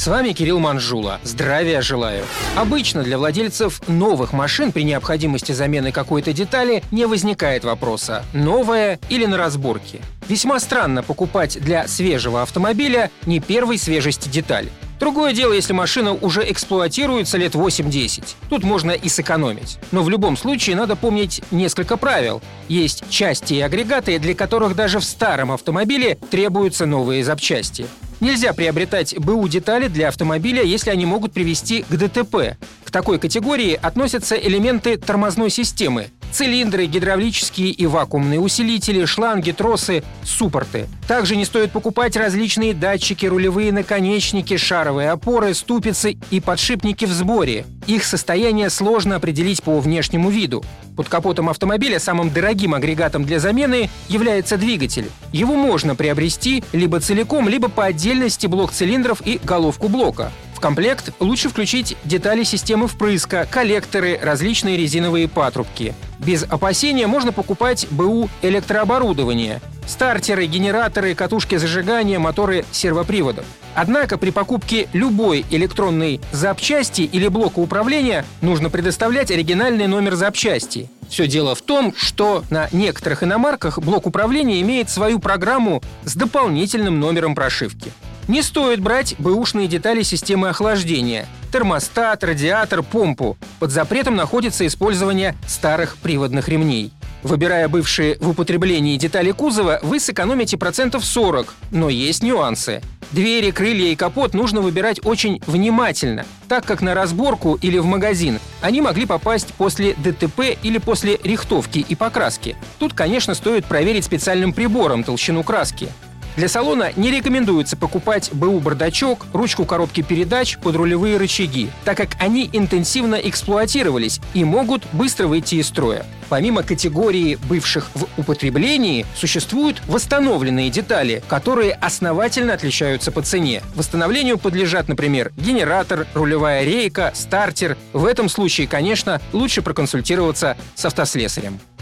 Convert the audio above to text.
С вами Кирилл Манжула. Здравия желаю. Обычно для владельцев новых машин при необходимости замены какой-то детали не возникает вопроса, новая или на разборке. Весьма странно покупать для свежего автомобиля не первой свежести деталь. Другое дело, если машина уже эксплуатируется лет 8-10. Тут можно и сэкономить. Но в любом случае надо помнить несколько правил. Есть части и агрегаты, для которых даже в старом автомобиле требуются новые запчасти. Нельзя приобретать БУ детали для автомобиля, если они могут привести к ДТП. К такой категории относятся элементы тормозной системы, цилиндры, гидравлические и вакуумные усилители, шланги, тросы, суппорты. Также не стоит покупать различные датчики, рулевые наконечники, шаровые опоры, ступицы и подшипники в сборе. Их состояние сложно определить по внешнему виду. Под капотом автомобиля самым дорогим агрегатом для замены является двигатель. Его можно приобрести либо целиком, либо по отдельности блок цилиндров и головку блока. Комплект лучше включить детали системы впрыска, коллекторы, различные резиновые патрубки. Без опасения можно покупать БУ электрооборудование, стартеры, генераторы, катушки зажигания, моторы сервоприводов. Однако при покупке любой электронной запчасти или блока управления нужно предоставлять оригинальный номер запчасти. Все дело в том, что на некоторых иномарках блок управления имеет свою программу с дополнительным номером прошивки. Не стоит брать бэушные детали системы охлаждения. Термостат, радиатор, помпу. Под запретом находится использование старых приводных ремней. Выбирая бывшие в употреблении детали кузова, вы сэкономите процентов 40, но есть нюансы. Двери, крылья и капот нужно выбирать очень внимательно, так как на разборку или в магазин они могли попасть после ДТП или после рихтовки и покраски. Тут, конечно, стоит проверить специальным прибором толщину краски. Для салона не рекомендуется покупать БУ бардачок, ручку коробки передач, подрулевые рычаги, так как они интенсивно эксплуатировались и могут быстро выйти из строя. Помимо категории бывших в употреблении, существуют восстановленные детали, которые основательно отличаются по цене. Восстановлению подлежат, например, генератор, рулевая рейка, стартер. В этом случае, конечно, лучше проконсультироваться с автослесарем.